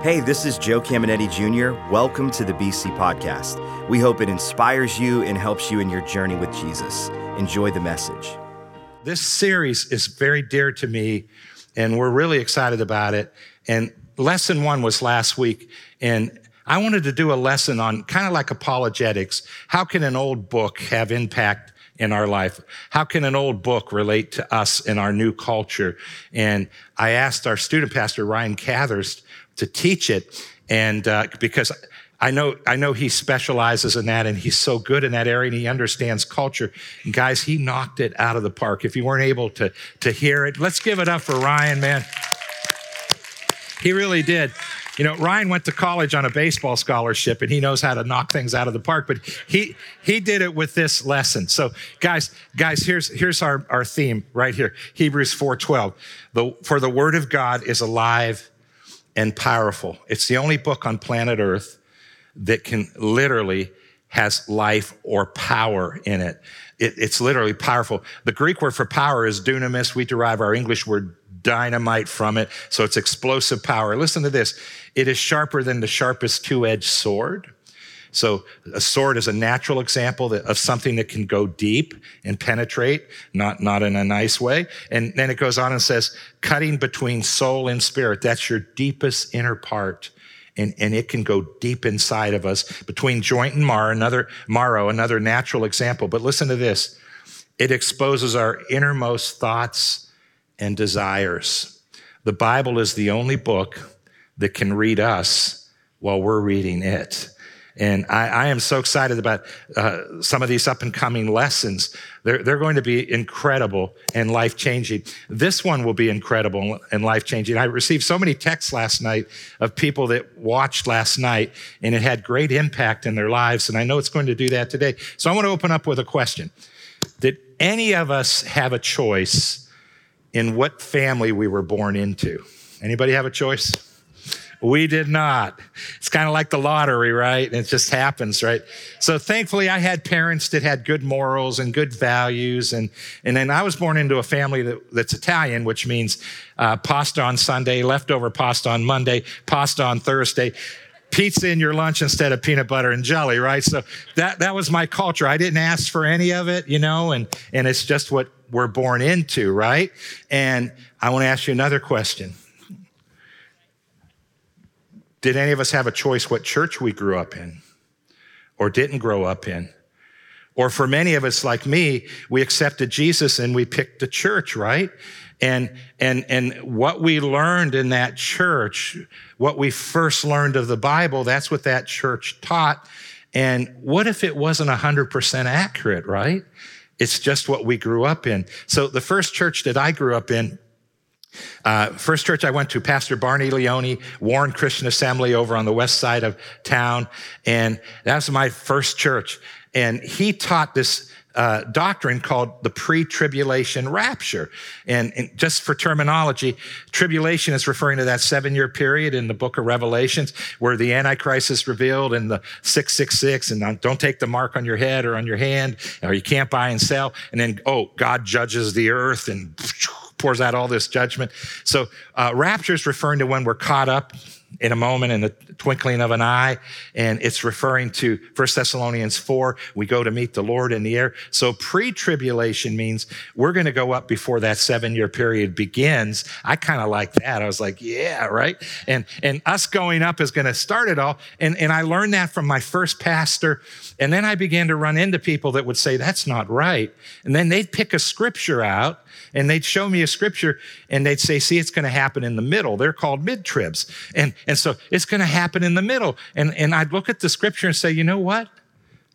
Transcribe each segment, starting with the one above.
Hey, this is Joe Caminiti Jr. Welcome to the BC Podcast. We hope it inspires you and helps you in your journey with Jesus. Enjoy the message. This series is very dear to me, and we're really excited about it. And lesson one was last week, and I wanted to do a lesson on kind of like apologetics. How can an old book have impact in our life? How can an old book relate to us in our new culture? And I asked our student pastor, Ryan Cathers, to teach it. And uh, because I know, I know he specializes in that and he's so good in that area and he understands culture. And guys, he knocked it out of the park. If you weren't able to, to hear it, let's give it up for Ryan, man. He really did. You know, Ryan went to college on a baseball scholarship and he knows how to knock things out of the park, but he he did it with this lesson. So guys, guys, here's here's our, our theme right here. Hebrews 4:12. The for the word of God is alive and powerful. It's the only book on planet Earth that can literally has life or power in it. it. It's literally powerful. The Greek word for power is dunamis. We derive our English word dynamite from it. So it's explosive power. Listen to this. It is sharper than the sharpest two-edged sword. So a sword is a natural example of something that can go deep and penetrate, not, not in a nice way. And then it goes on and says, cutting between soul and spirit. That's your deepest inner part. And, and it can go deep inside of us between joint and marrow, another marrow, another natural example. But listen to this. It exposes our innermost thoughts and desires. The Bible is the only book that can read us while we're reading it. And I, I am so excited about uh, some of these up and coming lessons. They're, they're going to be incredible and life changing. This one will be incredible and life changing. I received so many texts last night of people that watched last night and it had great impact in their lives. And I know it's going to do that today. So I want to open up with a question. Did any of us have a choice in what family we were born into. Anybody have a choice? We did not. It's kind of like the lottery, right? It just happens, right? So thankfully, I had parents that had good morals and good values. And, and then I was born into a family that, that's Italian, which means uh, pasta on Sunday, leftover pasta on Monday, pasta on Thursday pizza in your lunch instead of peanut butter and jelly, right? So that, that was my culture. I didn't ask for any of it, you know, and, and it's just what we're born into, right? And I want to ask you another question. Did any of us have a choice what church we grew up in or didn't grow up in? Or for many of us, like me, we accepted Jesus and we picked a church, right? And, and, and what we learned in that church, what we first learned of the Bible, that's what that church taught. And what if it wasn't 100% accurate, right? It's just what we grew up in. So the first church that I grew up in, uh, first church I went to, Pastor Barney Leone, Warren Christian Assembly over on the west side of town. And that was my first church. And he taught this uh, doctrine called the pre-tribulation rapture. And, and, just for terminology, tribulation is referring to that seven-year period in the book of Revelations where the Antichrist is revealed in the 666 and don't take the mark on your head or on your hand or you can't buy and sell. And then, oh, God judges the earth and pours out all this judgment. So uh, rapture is referring to when we're caught up in a moment in the twinkling of an eye and it's referring to 1 thessalonians 4 we go to meet the lord in the air. So pre-tribulation means we're going to go up before that seven year period begins. I kind of like that. I was like yeah right? And and us going up is going to start it all. And and i learned that from my first pastor and then i began to run into people that would say that's not right and then they'd pick a scripture out and they'd show me a scripture and they'd say, see, it's going to happen in the middle. They're called mid tribs. And, and so it's going to happen in the middle. And, and I'd look at the scripture and say, you know what?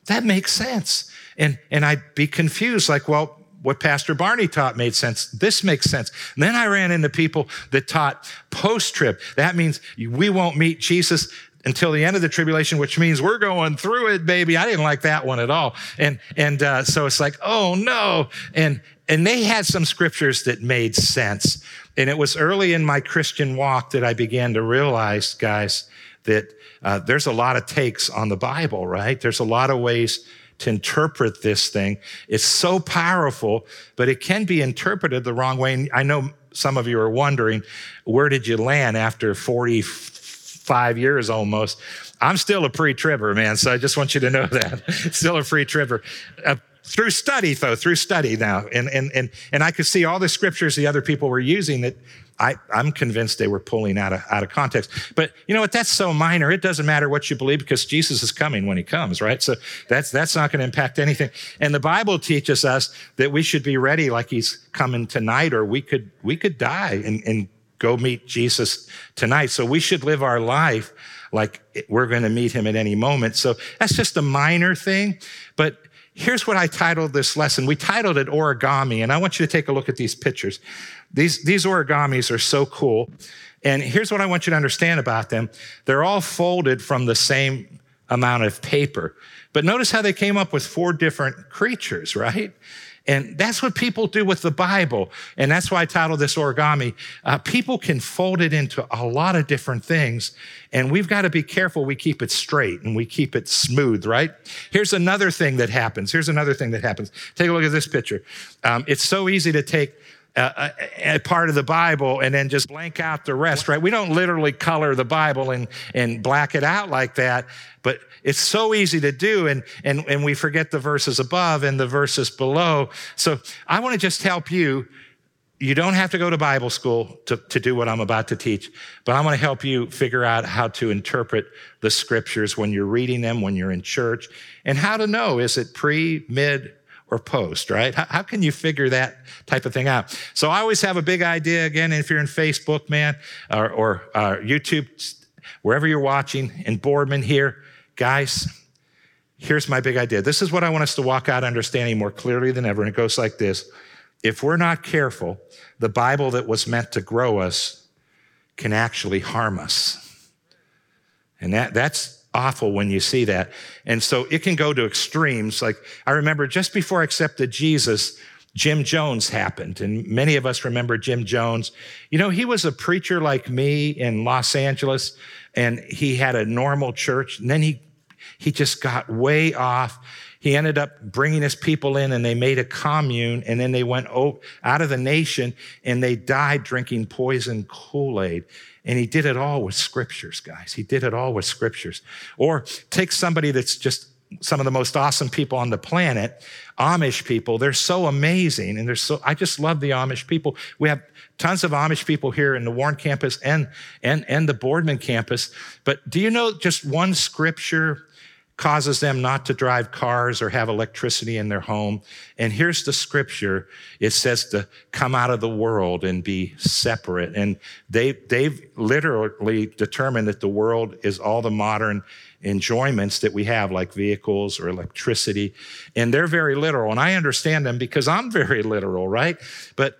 That makes sense. And, and I'd be confused, like, well, what Pastor Barney taught made sense. This makes sense. And then I ran into people that taught post trib. That means we won't meet Jesus until the end of the tribulation, which means we're going through it, baby. I didn't like that one at all. And, and, uh, so it's like, oh no. And, and they had some scriptures that made sense. And it was early in my Christian walk that I began to realize, guys, that uh, there's a lot of takes on the Bible, right? There's a lot of ways to interpret this thing. It's so powerful, but it can be interpreted the wrong way. And I know some of you are wondering, where did you land after 40, five years almost. I'm still a pre-tribber, man. So I just want you to know that. still a pre-tribber. Uh, through study, though, through study now. And, and, and, and I could see all the scriptures the other people were using that I, I'm convinced they were pulling out of, out of context. But you know what? That's so minor. It doesn't matter what you believe because Jesus is coming when he comes, right? So that's, that's not going to impact anything. And the Bible teaches us that we should be ready like he's coming tonight or we could, we could die and, and go meet Jesus tonight. So we should live our life like we're going to meet him at any moment. So that's just a minor thing. But here's what I titled this lesson. We titled it origami, and I want you to take a look at these pictures. These, these origamis are so cool. And here's what I want you to understand about them. They're all folded from the same amount of paper. But notice how they came up with four different creatures, right? And that's what people do with the Bible. And that's why I titled this origami. Uh, people can fold it into a lot of different things. And we've got to be careful we keep it straight and we keep it smooth, right? Here's another thing that happens. Here's another thing that happens. Take a look at this picture. Um, it's so easy to take a, a, part of the Bible and then just blank out the rest, right? We don't literally color the Bible and, and black it out like that, but it's so easy to do and, and, and we forget the verses above and the verses below. So I want to just help you. You don't have to go to Bible school to, to do what I'm about to teach, but I'm going to help you figure out how to interpret the scriptures when you're reading them, when you're in church, and how to know is it pre, mid, or post, right? How, how, can you figure that type of thing out? So I always have a big idea. Again, if you're in Facebook, man, or, or uh, YouTube, wherever you're watching, in Boardman here, guys, here's my big idea. This is what I want us to walk out understanding more clearly than ever. And it goes like this If we're not careful, the Bible that was meant to grow us can actually harm us. And that, that's awful when you see that. And so it can go to extremes. Like I remember just before I accepted Jesus, Jim Jones happened. And many of us remember Jim Jones. You know, he was a preacher like me in Los Angeles and he had a normal church. And then he, he just got way off. He ended up bringing his people in and they made a commune and then they went out of the nation and they died drinking poison Kool-Aid. And he did it all with scriptures, guys. He did it all with scriptures. Or take somebody that's just some of the most awesome people on the planet, Amish people. They're so amazing. And they're so, I just love the Amish people. We have tons of Amish people here in the Warren campus and, and, and the Boardman campus. But do you know just one scripture causes them not to drive cars or have electricity in their home. And here's the scripture. It says to come out of the world and be separate. And they, they've literally determined that the world is all the modern enjoyments that we have, like vehicles or electricity. And they're very literal. And I understand them because I'm very literal, right? But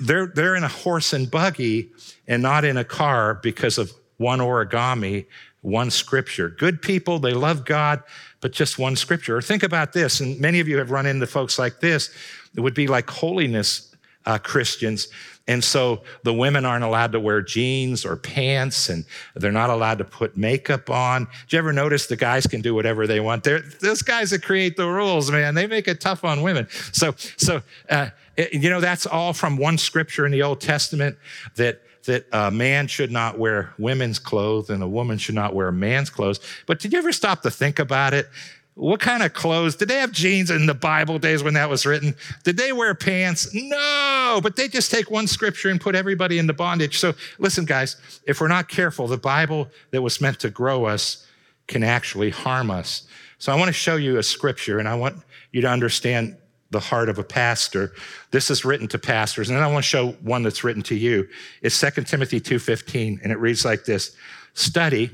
they're, they're in a horse and buggy and not in a car because of one origami one scripture. Good people, they love God, but just one scripture. Or think about this, and many of you have run into folks like this. It would be like holiness uh, Christians. And so the women aren't allowed to wear jeans or pants, and they're not allowed to put makeup on. Did you ever notice the guys can do whatever they want? They're, those guys that create the rules, man, they make it tough on women. So, so uh, it, you know, that's all from one scripture in the Old Testament that that a man should not wear women's clothes and a woman should not wear a man's clothes. But did you ever stop to think about it? What kind of clothes? Did they have jeans in the Bible days when that was written? Did they wear pants? No, but they just take one scripture and put everybody into bondage. So listen, guys, if we're not careful, the Bible that was meant to grow us can actually harm us. So I want to show you a scripture and I want you to understand the heart of a pastor. This is written to pastors, and I want to show one that's written to you. It's 2 Timothy 2.15, and it reads like this, Study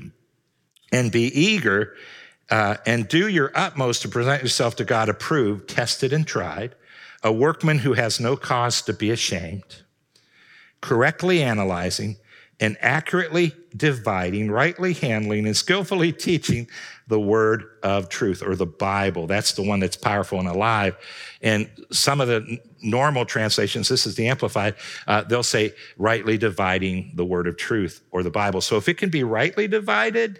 and be eager uh, and do your utmost to present yourself to God approved, tested and tried, a workman who has no cause to be ashamed, correctly analyzing and accurately dividing, rightly handling, and skillfully teaching the word of truth or the Bible. That's the one that's powerful and alive. And some of the normal translations, this is the Amplified, uh, they'll say rightly dividing the word of truth or the Bible. So if it can be rightly divided,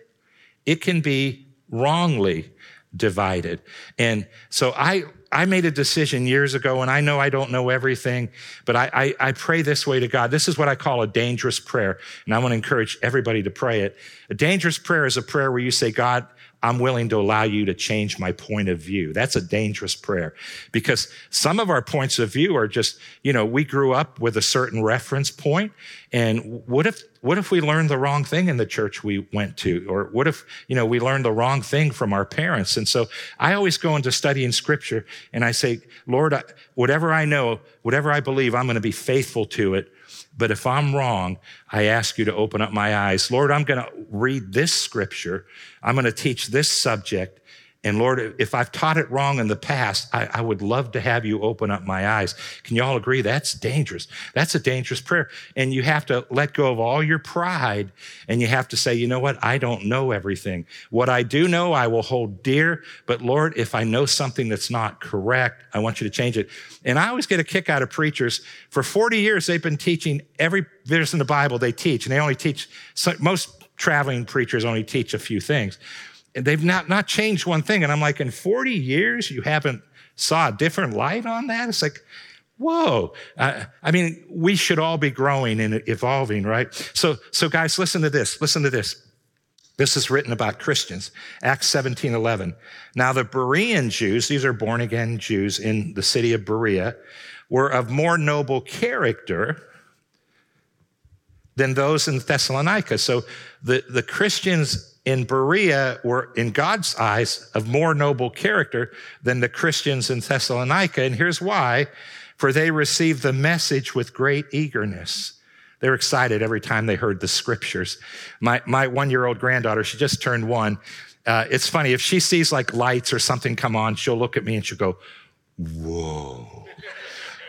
it can be wrongly divided. And so I, I made a decision years ago, and I know I don't know everything, but I, I, I, pray this way to God. This is what I call a dangerous prayer, and I want to encourage everybody to pray it. A dangerous prayer is a prayer where you say, God, I'm willing to allow you to change my point of view. That's a dangerous prayer because some of our points of view are just, you know, we grew up with a certain reference point, and what if what if we learned the wrong thing in the church we went to? Or what if, you know, we learned the wrong thing from our parents? And so I always go into studying scripture and I say, Lord, whatever I know, whatever I believe, I'm going to be faithful to it. But if I'm wrong, I ask you to open up my eyes. Lord, I'm going to read this scripture. I'm going to teach this subject. And Lord, if I've taught it wrong in the past, I, I, would love to have you open up my eyes. Can you all agree? That's dangerous. That's a dangerous prayer. And you have to let go of all your pride and you have to say, you know what? I don't know everything. What I do know, I will hold dear. But Lord, if I know something that's not correct, I want you to change it. And I always get a kick out of preachers. For 40 years, they've been teaching every verse in the Bible they teach, and they only teach, most traveling preachers only teach a few things they've not, not changed one thing. And I'm like, in 40 years, you haven't saw a different light on that? It's like, whoa. Uh, I mean, we should all be growing and evolving, right? So, so guys, listen to this. Listen to this. This is written about Christians. Acts 17, 11. Now the Berean Jews, these are born again Jews in the city of Berea, were of more noble character than those in Thessalonica. So the, the Christians in Berea were, in God's eyes, of more noble character than the Christians in Thessalonica. And here's why for they received the message with great eagerness. They were excited every time they heard the scriptures. My, my one year old granddaughter, she just turned one. Uh, it's funny, if she sees like lights or something come on, she'll look at me and she'll go, Whoa.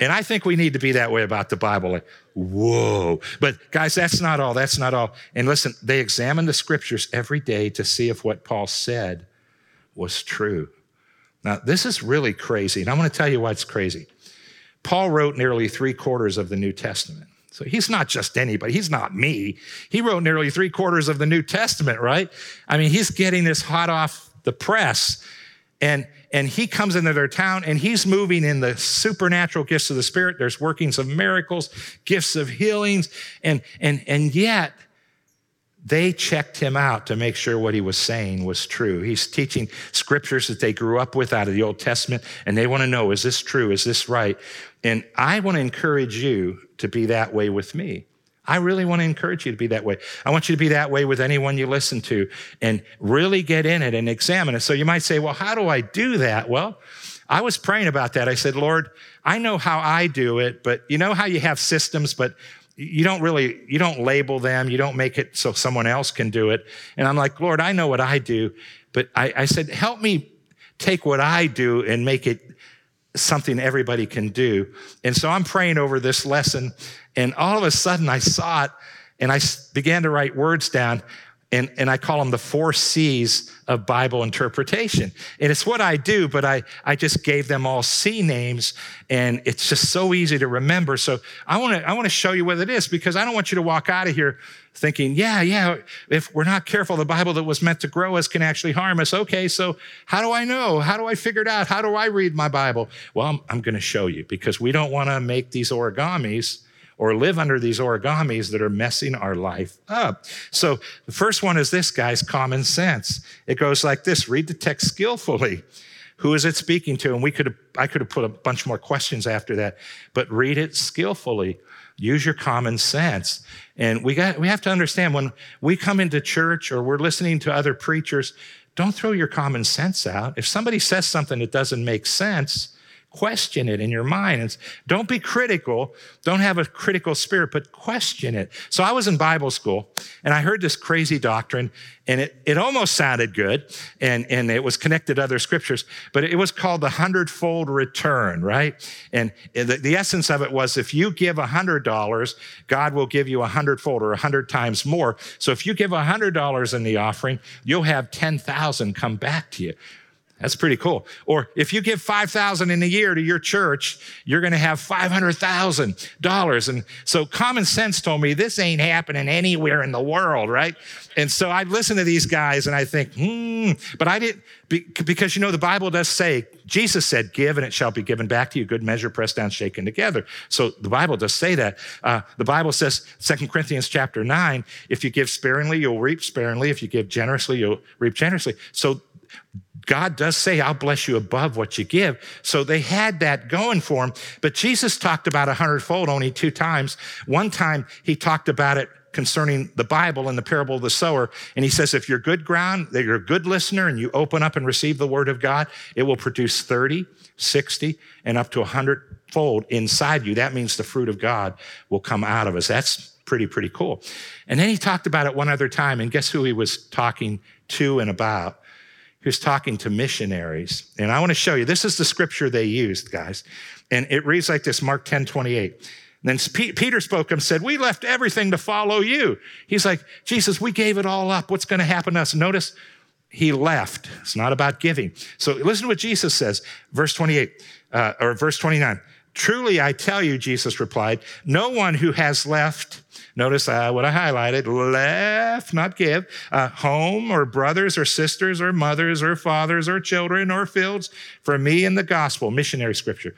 And I think we need to be that way about the Bible. Like, whoa. But guys, that's not all. That's not all. And listen, they examine the scriptures every day to see if what Paul said was true. Now, this is really crazy. And I want to tell you why it's crazy. Paul wrote nearly three quarters of the New Testament. So he's not just anybody. He's not me. He wrote nearly three quarters of the New Testament, right? I mean, he's getting this hot off the press. And, and he comes into their town and he's moving in the supernatural gifts of the Spirit. There's workings of miracles, gifts of healings. And, and, and yet, they checked him out to make sure what he was saying was true. He's teaching scriptures that they grew up with out of the Old Testament, and they want to know is this true? Is this right? And I want to encourage you to be that way with me. I really want to encourage you to be that way. I want you to be that way with anyone you listen to and really get in it and examine it. So you might say, well, how do I do that? Well, I was praying about that. I said, Lord, I know how I do it, but you know how you have systems, but you don't really, you don't label them. You don't make it so someone else can do it. And I'm like, Lord, I know what I do, but I, I said, help me take what I do and make it something everybody can do. And so I'm praying over this lesson, and all of a sudden I saw it, and I began to write words down, and, and I call them the four C's of Bible interpretation. And it's what I do, but I, I just gave them all C names, and it's just so easy to remember. So I want to I want to show you what it is because I don't want you to walk out of here thinking, yeah, yeah, if we're not careful, the Bible that was meant to grow us can actually harm us. Okay, so how do I know? How do I figure it out? How do I read my Bible? Well, I'm, I'm going to show you because we don't want to make these origamis or live under these origamis that are messing our life up. So the first one is this, guys common sense. It goes like this read the text skillfully. Who is it speaking to? And we could have, I could have put a bunch more questions after that, but read it skillfully. Use your common sense. And we got we have to understand when we come into church or we're listening to other preachers, don't throw your common sense out. If somebody says something that doesn't make sense, question it in your mind. And don't be critical. Don't have a critical spirit, but question it. So I was in Bible school and I heard this crazy doctrine and it, it almost sounded good and, and it was connected to other scriptures, but it was called the hundredfold return, right? And the, the essence of it was if you give a hundred dollars, God will give you a hundredfold or a hundred times more. So if you give a hundred dollars in the offering, you'll have 10,000 come back to you. That's pretty cool. Or if you give 5,000 in a year to your church, you're going to have $500,000. And so common sense told me this ain't happening anywhere in the world, right? And so I listen to these guys and I think, hmm, but I didn't, because you know, the Bible does say, Jesus said, give and it shall be given back to you, good measure, pressed down, shaken together. So the Bible does say that. Uh, the Bible says, Second Corinthians chapter 9, if you give sparingly, you'll reap sparingly. If you give generously, you'll reap generously. So God does say, I'll bless you above what you give. So they had that going for them. But Jesus talked about a hundredfold only two times. One time he talked about it concerning the Bible and the parable of the sower. And he says, if you're good ground, that you're a good listener and you open up and receive the word of God, it will produce 30, 60, and up to 100 fold inside you. That means the fruit of God will come out of us. That's pretty, pretty cool. And then he talked about it one other time. And guess who he was talking to and about? Was talking to missionaries. And I want to show you, this is the scripture they used, guys. And it reads like this Mark 10 28. then Peter spoke and said, We left everything to follow you. He's like, Jesus, we gave it all up. What's going to happen to us? Notice he left. It's not about giving. So listen to what Jesus says, verse 28, uh, or verse 29. Truly, I tell you, Jesus replied, no one who has left Notice uh, what I highlighted left, not give, uh, home or brothers or sisters or mothers or fathers or children or fields for me in the gospel, missionary scripture.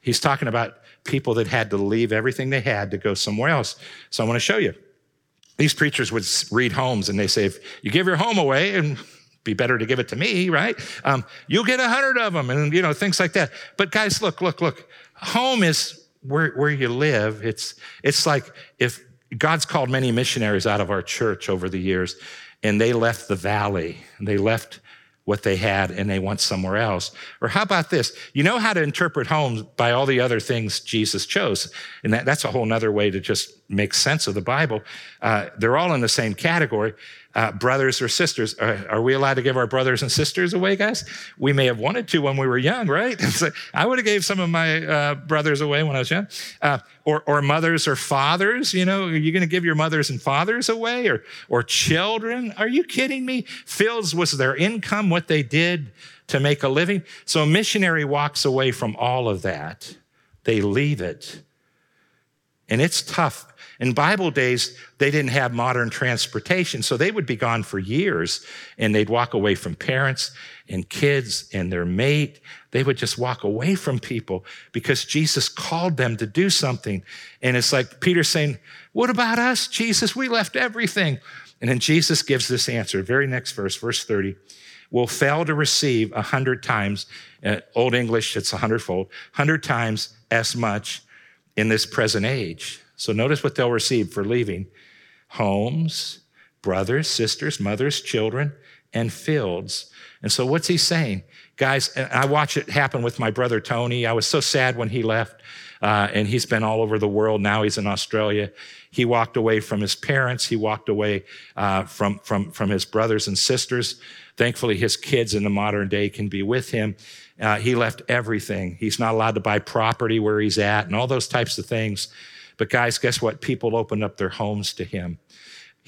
He's talking about people that had to leave everything they had to go somewhere else. So I want to show you. These preachers would read homes and they say, if you give your home away and be better to give it to me, right? Um, you'll get a hundred of them and, you know, things like that. But guys, look, look, look. Home is where, where you live. It's, it's like if God's called many missionaries out of our church over the years, and they left the valley. They left what they had and they went somewhere else. Or how about this? You know how to interpret homes by all the other things Jesus chose. And that, that's a whole other way to just make sense of the Bible. Uh, they're all in the same category uh, brothers or sisters. Are, are, we allowed to give our brothers and sisters away, guys? We may have wanted to when we were young, right? I would have gave some of my uh, brothers away when I was young. Uh, or, or mothers or fathers, you know, are you going to give your mothers and fathers away? Or, or children? Are you kidding me? Fields was their income, what they did to make a living. So a missionary walks away from all of that. They leave it. And it's tough in Bible days, they didn't have modern transportation, so they would be gone for years and they'd walk away from parents and kids and their mate. They would just walk away from people because Jesus called them to do something. And it's like Peter saying, What about us, Jesus? We left everything. And then Jesus gives this answer, very next verse, verse 30 will fail to receive a hundred times, uh, Old English, it's a hundredfold, hundred times as much in this present age. So notice what they'll receive for leaving homes, brothers, sisters, mothers, children, and fields. And so what's he saying? Guys, I watch it happen with my brother Tony. I was so sad when he left, uh, and he's been all over the world. Now he's in Australia. He walked away from his parents. He walked away uh, from, from, from his brothers and sisters. Thankfully, his kids in the modern day can be with him. Uh, he left everything. He's not allowed to buy property where he's at and all those types of things. But guys, guess what? People opened up their homes to him.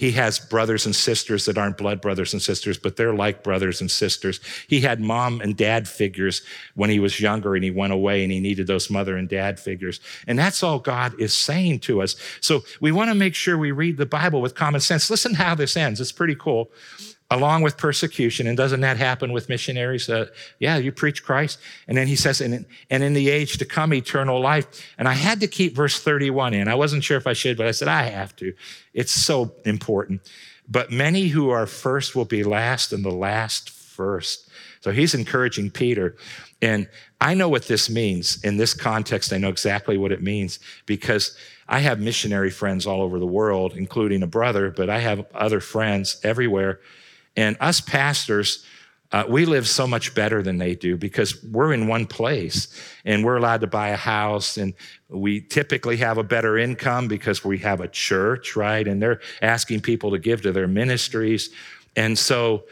He has brothers and sisters that aren't blood brothers and sisters, but they're like brothers and sisters. He had mom and dad figures when he was younger and he went away and he needed those mother and dad figures. And that's all God is saying to us. So we want to make sure we read the Bible with common sense. Listen how this ends. It's pretty cool along with persecution. And doesn't that happen with missionaries? Uh, yeah, you preach Christ. And then he says, and, and in the age to come, eternal life. And I had to keep verse 31 in. I wasn't sure if I should, but I said, I have to. It's so important. But many who are first will be last, and the last first. So he's encouraging Peter. And I know what this means. In this context, I know exactly what it means because I have missionary friends all over the world, including a brother, but I have other friends everywhere and us pastors, uh, we live so much better than they do because we're in one place and we're allowed to buy a house and we typically have a better income because we have a church, right? And they're asking people to give to their ministries. And so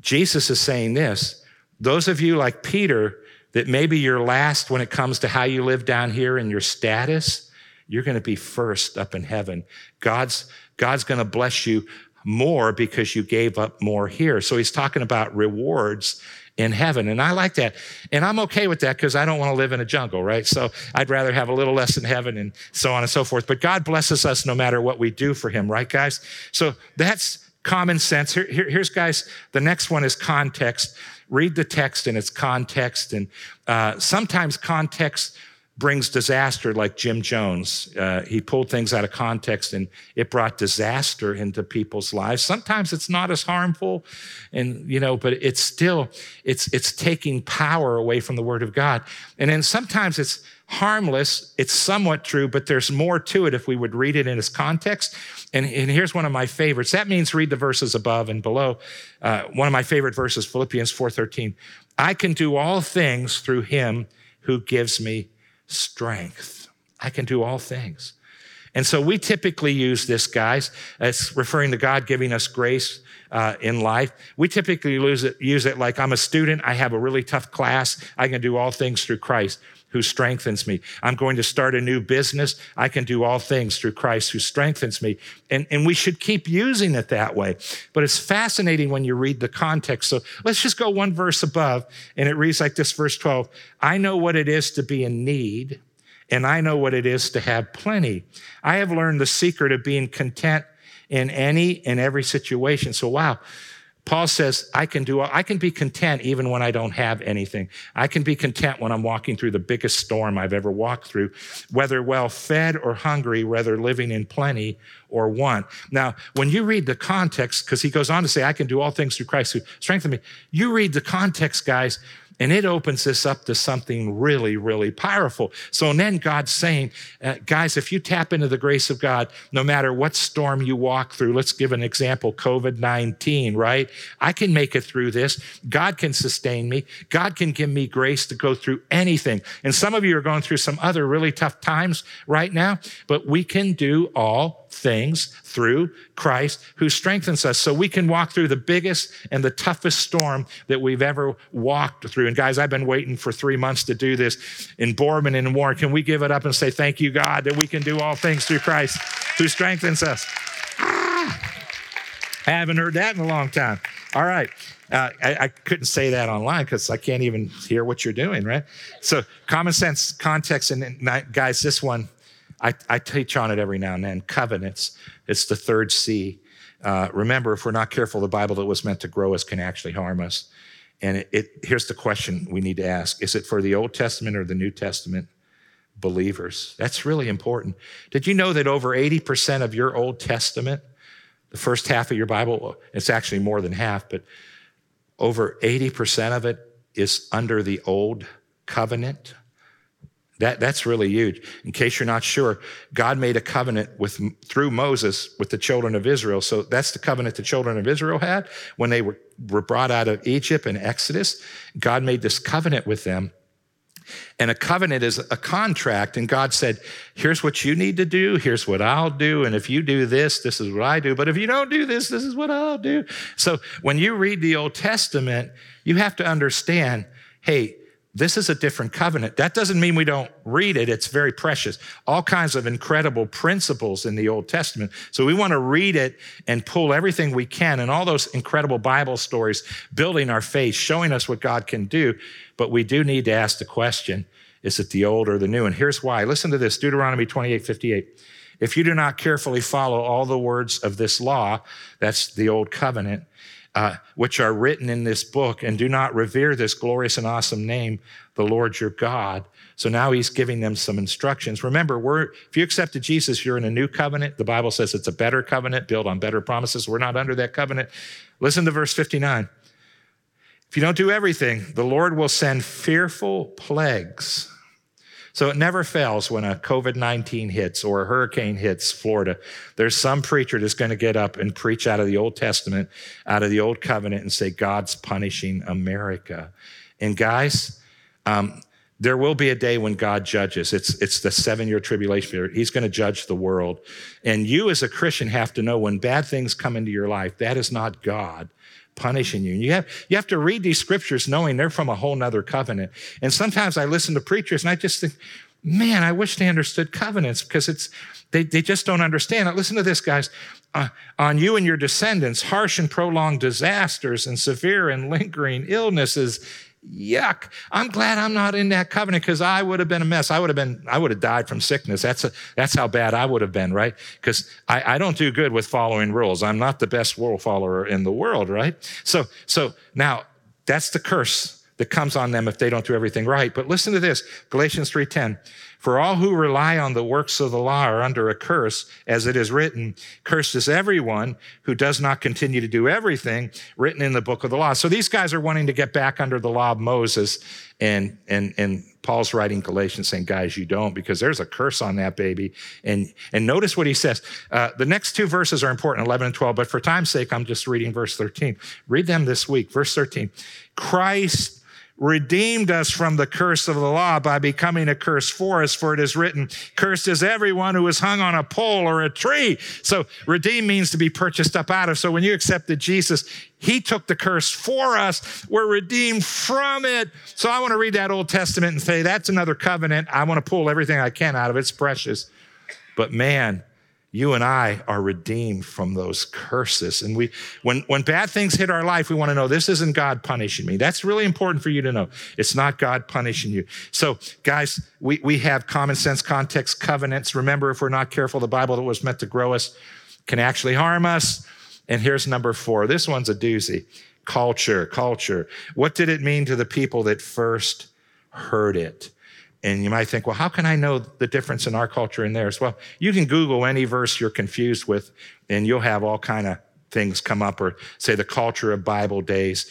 Jesus is saying this those of you like Peter, that maybe you're last when it comes to how you live down here and your status, you're going to be first up in heaven. God's God's going to bless you more because you gave up more here. So he's talking about rewards in heaven. And I like that. And I'm okay with that because I don't want to live in a jungle, right? So I'd rather have a little less in heaven and so on and so forth. But God blesses us no matter what we do for him, right, guys? So that's common sense. Here, here, here's, guys, the next one is context. Read the text in its context. And uh, sometimes context brings disaster like Jim Jones. Uh, he pulled things out of context and it brought disaster into people's lives. Sometimes it's not as harmful and, you know, but it's still, it's, it's taking power away from the word of God. And then sometimes it's harmless. It's somewhat true, but there's more to it if we would read it in its context. And, and here's one of my favorites. That means read the verses above and below. Uh, one of my favorite verses, Philippians 4.13. I can do all things through him who gives me strength. I can do all things. And so we typically use this, guys, as referring to God giving us grace uh, in life. We typically use it, use it like I'm a student, I have a really tough class, I can do all things through Christ who strengthens me. I'm going to start a new business. I can do all things through Christ who strengthens me. And, and we should keep using it that way. But it's fascinating when you read the context. So let's just go one verse above, and it reads like this verse 12 I know what it is to be in need, and I know what it is to have plenty. I have learned the secret of being content in any and every situation. So, wow. Paul says, I can do, I can be content even when I don't have anything. I can be content when I'm walking through the biggest storm I've ever walked through, whether well fed or hungry, whether living in plenty or want. Now, when you read the context, because he goes on to say, I can do all things through Christ who strengthens me. You read the context, guys, and it opens this up to something really, really powerful. So then God's saying, uh, guys, if you tap into the grace of God, no matter what storm you walk through, let's give an example COVID 19, right? I can make it through this. God can sustain me. God can give me grace to go through anything. And some of you are going through some other really tough times right now, but we can do all things through Christ who strengthens us so we can walk through the biggest and the toughest storm that we've ever walked through. And guys, I've been waiting for three months to do this in Boardman and Warren. Can we give it up and say, Thank you, God, that we can do all things through Christ who strengthens us? Ah, I haven't heard that in a long time. All right. Uh, I, I, couldn't say that online because I can't even hear what you're doing, right? So, common sense, context, and, and guys, this one, I, I teach on it every now and then. Covenants. It's the third C. Uh, remember, if we're not careful, the Bible that was meant to grow us can actually harm us. And it, it, here's the question we need to ask Is it for the Old Testament or the New Testament believers? That's really important. Did you know that over 80% of your Old Testament, the first half of your Bible, it's actually more than half, but over 80% of it is under the Old Covenant? That, that's really huge. In case you're not sure, God made a covenant with, through Moses with the children of Israel. So that's the covenant the children of Israel had when they were, were brought out of Egypt in Exodus. God made this covenant with them. And a covenant is a contract. And God said, here's what you need to do. Here's what I'll do. And if you do this, this is what I do. But if you don't do this, this is what I'll do. So when you read the Old Testament, you have to understand, hey, this is a different covenant. That doesn't mean we don't read it. It's very precious. All kinds of incredible principles in the Old Testament. So we want to read it and pull everything we can and all those incredible Bible stories, building our faith, showing us what God can do. But we do need to ask the question, is it the old or the new? And here's why. Listen to this, Deuteronomy 28, 58. If you do not carefully follow all the words of this law, that's the old covenant, uh, which are written in this book, and do not revere this glorious and awesome name, the Lord your God. So now he's giving them some instructions. Remember, we're, if you accepted Jesus, you're in a new covenant. The Bible says it's a better covenant built on better promises. We're not under that covenant. Listen to verse 59. If you don't do everything, the Lord will send fearful plagues so it never fails when a COVID 19 hits or a hurricane hits Florida. There's some preacher that's going to get up and preach out of the Old Testament, out of the Old Covenant, and say, God's punishing America. And guys, um, there will be a day when God judges. It's, it's the seven year tribulation period. He's going to judge the world. And you, as a Christian, have to know when bad things come into your life, that is not God punishing you. You have, you have to read these scriptures knowing they're from a whole nother covenant. And sometimes I listen to preachers and I just think, man, I wish they understood covenants because it's, they, they just don't understand it. Listen to this, guys. Uh, on you and your descendants, harsh and prolonged disasters and severe and lingering illnesses. Yuck. I'm glad I'm not in that covenant because I would have been a mess. I would have been, I would have died from sickness. That's, a, that's how bad I would have been, right? Because I, I don't do good with following rules. I'm not the best rule follower in the world, right? So, so now that's the curse that comes on them if they don't do everything right. But listen to this, Galatians 3:10. For all who rely on the works of the law are under a curse, as it is written, cursed is everyone who does not continue to do everything written in the book of the law. So these guys are wanting to get back under the law of Moses. And, and, and Paul's writing Galatians saying, guys, you don't, because there's a curse on that baby. And, and notice what he says. Uh, the next two verses are important, 11 and 12, but for time's sake, I'm just reading verse 13. Read them this week. Verse 13. Christ redeemed us from the curse of the law by becoming a curse for us, for it is written, Cursed is everyone who is hung on a pole or a tree. So redeem means to be purchased up out of. So when you accepted Jesus, he took the curse for us. We're redeemed from it. So I want to read that Old Testament and say, that's another covenant. I want to pull everything I can out of it. It's precious. But man, you and I are redeemed from those curses. And we, when, when bad things hit our life, we want to know this isn't God punishing me. That's really important for you to know. It's not God punishing you. So, guys, we, we have common sense context covenants. Remember, if we're not careful, the Bible that was meant to grow us can actually harm us. And here's number four. This one's a doozy. Culture, culture. What did it mean to the people that first heard it? And you might think, well, how can I know the difference in our culture and theirs? Well, you can Google any verse you're confused with, and you'll have all kind of things come up, or say the culture of Bible days.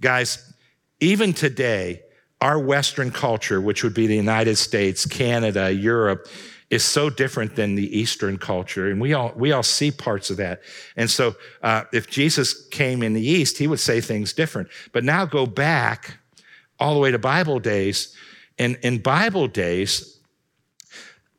Guys, even today, our Western culture, which would be the United States, Canada, Europe, is so different than the Eastern culture, and we all we all see parts of that. And so, uh, if Jesus came in the East, he would say things different. But now go back all the way to Bible days in, in Bible days,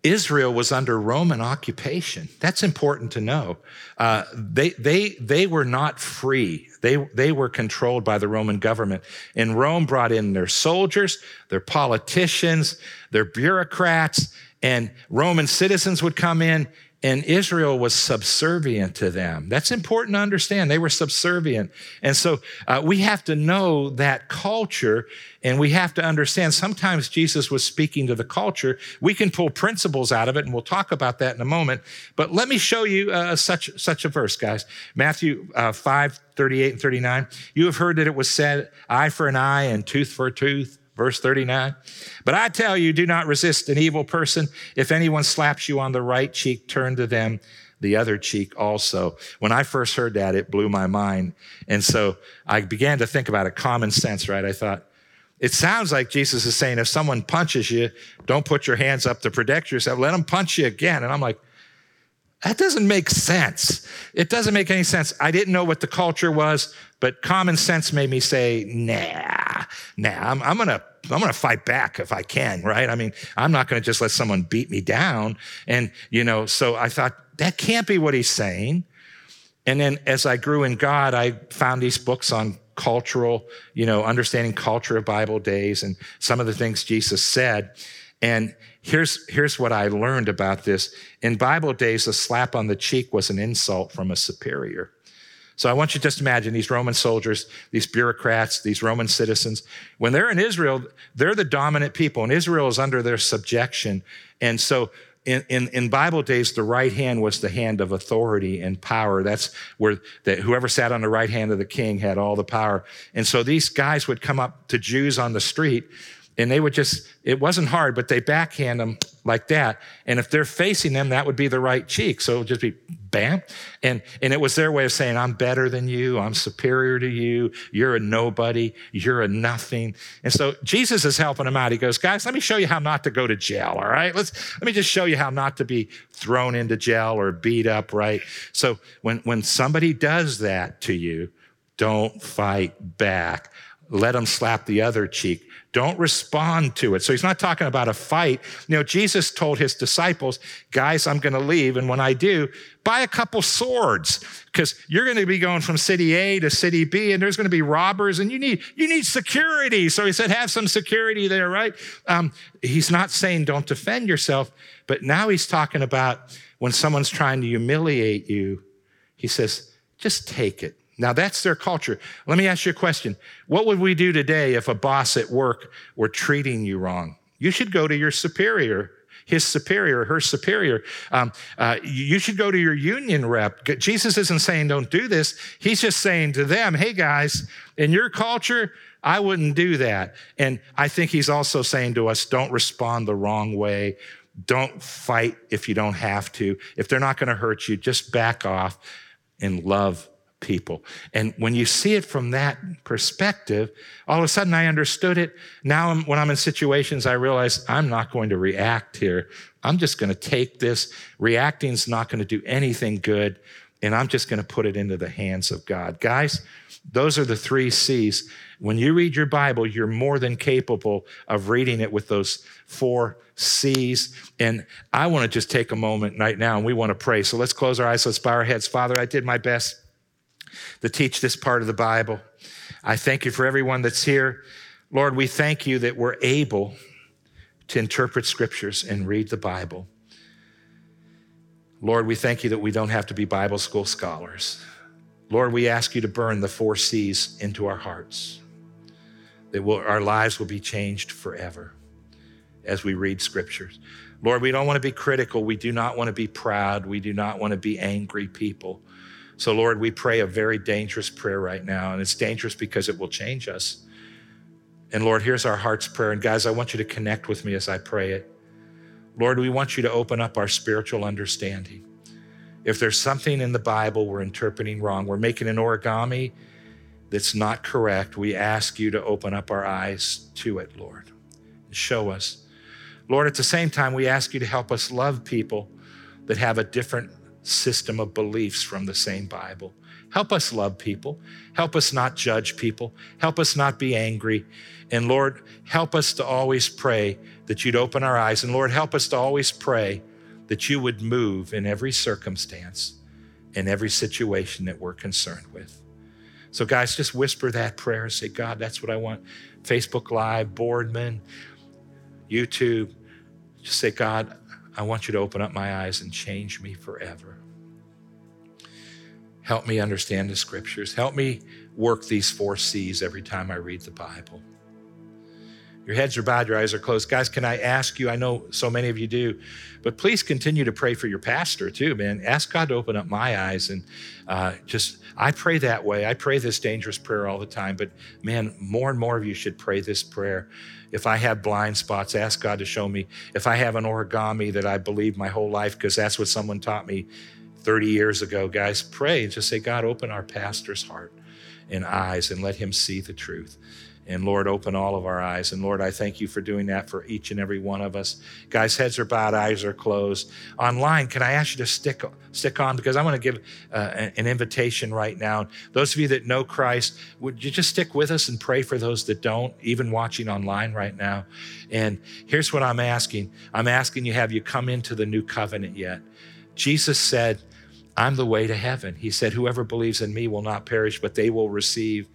Israel was under Roman occupation. That's important to know. Uh, they, they, they were not free. They, they were controlled by the Roman government. And Rome brought in their soldiers, their politicians, their bureaucrats, and Roman citizens would come in and Israel was subservient to them. That's important to understand. They were subservient. And so uh, we have to know that culture and we have to understand sometimes Jesus was speaking to the culture. We can pull principles out of it and we'll talk about that in a moment. But let me show you uh, such, such a verse, guys. Matthew uh, 5, 38 and 39. You have heard that it was said, eye for an eye and tooth for a tooth. Verse 39. But I tell you, do not resist an evil person. If anyone slaps you on the right cheek, turn to them the other cheek also. When I first heard that, it blew my mind. And so I began to think about it, common sense, right? I thought, it sounds like Jesus is saying, if someone punches you, don't put your hands up to protect yourself. Let them punch you again. And I'm like, that doesn't make sense. It doesn't make any sense. I didn't know what the culture was, but common sense made me say, nah, nah, I'm, I'm gonna, I'm gonna fight back if I can, right? I mean, I'm not gonna just let someone beat me down. And, you know, so I thought, that can't be what he's saying. And then as I grew in God, I found these books on cultural, you know, understanding culture of Bible days and some of the things Jesus said. And here's, here's what I learned about this. In Bible days, a slap on the cheek was an insult from a superior. So I want you to just imagine these Roman soldiers, these bureaucrats, these Roman citizens. When they're in Israel, they're the dominant people, and Israel is under their subjection. And so in, in, in, Bible days, the right hand was the hand of authority and power. That's where that whoever sat on the right hand of the king had all the power. And so these guys would come up to Jews on the street and they would just, it wasn't hard, but they backhand them like that. And if they're facing them, that would be the right cheek. So it would just be bam. And, and it was their way of saying, I'm better than you. I'm superior to you. You're a nobody. You're a nothing. And so Jesus is helping them out. He goes, guys, let me show you how not to go to jail. All right. Let's, let me just show you how not to be thrown into jail or beat up. Right. So when, when somebody does that to you, don't fight back let him slap the other cheek. Don't respond to it. So he's not talking about a fight. You know, Jesus told his disciples, guys, I'm going to leave. And when I do, buy a couple swords because you're going to be going from city A to city B and there's going to be robbers and you need, you need security. So he said, have some security there, right? Um, he's not saying don't defend yourself, but now he's talking about when someone's trying to humiliate you, he says, just take it. Now that's their culture. Let me ask you a question. What would we do today if a boss at work were treating you wrong? You should go to your superior, his superior, her superior. Um, uh, you should go to your union rep. Jesus isn't saying don't do this. He's just saying to them, hey guys, in your culture, I wouldn't do that. And I think he's also saying to us, don't respond the wrong way. Don't fight if you don't have to. If they're not going to hurt you, just back off and love people. And when you see it from that perspective, all of a sudden I understood it. Now, when I'm in situations, I realize I'm not going to react here. I'm just going to take this. Reacting is not going to do anything good. And I'm just going to put it into the hands of God. Guys, those are the three C's. When you read your Bible, you're more than capable of reading it with those four C's. And I want to just take a moment right now and we want to pray. So let's close our eyes. Let's bow our heads. Father, I did my best to teach this part of the Bible. I thank you for everyone that's here. Lord, we thank you that we're able to interpret scriptures and read the Bible. Lord, we thank you that we don't have to be Bible school scholars. Lord, we ask you to burn the four C's into our hearts, that we'll, our lives will be changed forever as we read scriptures. Lord, we don't want to be critical. We do not want to be proud. We do not want to be angry people. So, Lord, we pray a very dangerous prayer right now, and it's dangerous because it will change us. And Lord, here's our heart's prayer. And guys, I want you to connect with me as I pray it. Lord, we want you to open up our spiritual understanding. If there's something in the Bible we're interpreting wrong, we're making an origami that's not correct, we ask you to open up our eyes to it, Lord. And show us. Lord, at the same time, we ask you to help us love people that have a different system of beliefs from the same Bible. Help us love people. Help us not judge people. Help us not be angry. And Lord, help us to always pray that you'd open our eyes. And Lord, help us to always pray that you would move in every circumstance, in every situation that we're concerned with. So, guys, just whisper that prayer say, God, that's what I want. Facebook Live, Boardman, YouTube. Just say, God, I want you to open up my eyes and change me forever. Help me understand the scriptures. Help me work these four C's every time I read the Bible. Your heads are bowed, your eyes are closed. Guys, can I ask you? I know so many of you do, but please continue to pray for your pastor too, man. Ask God to open up my eyes and uh, just, I pray that way. I pray this dangerous prayer all the time, but man, more and more of you should pray this prayer. If I have blind spots, ask God to show me. If I have an origami that I believe my whole life, because that's what someone taught me 30 years ago, guys, pray. and Just say, God, open our pastor's heart and eyes and let him see the truth. And Lord, open all of our eyes. And Lord, I thank you for doing that for each and every one of us. Guys, heads are bowed, eyes are closed. Online, can I ask you to stick, stick on? Because I want to give uh, an invitation right now. Those of you that know Christ, would you just stick with us and pray for those that don't, even watching online right now? And here's what I'm asking I'm asking you, have you come into the new covenant yet? Jesus said, I'm the way to heaven. He said, Whoever believes in me will not perish, but they will receive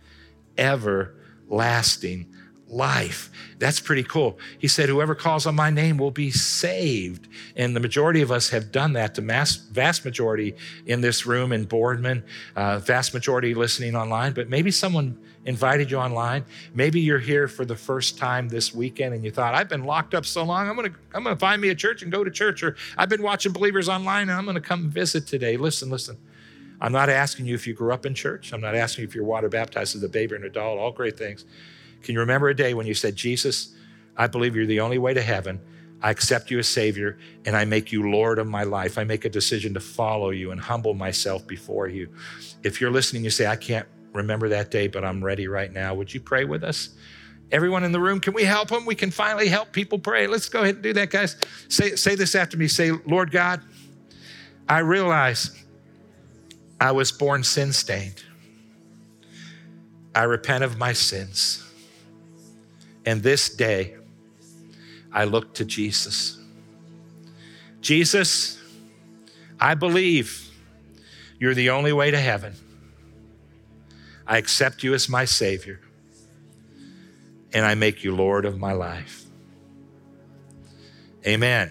ever lasting life. That's pretty cool. He said, Whoever calls on my name will be saved. And the majority of us have done that. The mass, vast majority in this room in Boardman, uh, vast majority listening online, but maybe someone invited you online. Maybe you're here for the first time this weekend and you thought, I've been locked up so long, I'm gonna, I'm gonna find me a church and go to church. Or I've been watching believers online and I'm gonna come visit today. Listen, listen. I'm not asking you if you grew up in church. I'm not asking you if you're water baptized as a baby or an adult, all great things. Can you remember a day when you said, Jesus, I believe you're the only way to heaven. I accept you as Savior and I make you Lord of my life. I make a decision to follow you and humble myself before you. If you're listening, you say, I can't remember that day, but I'm ready right now. Would you pray with us? Everyone in the room, can we help them? We can finally help people pray. Let's go ahead and do that, guys. Say, say this after me. Say, Lord God, I realize I was born sin stained. I repent of my sins. And this day, I look to Jesus. Jesus, I believe you're the only way to heaven. I accept you as my Savior, and I make you Lord of my life. Amen.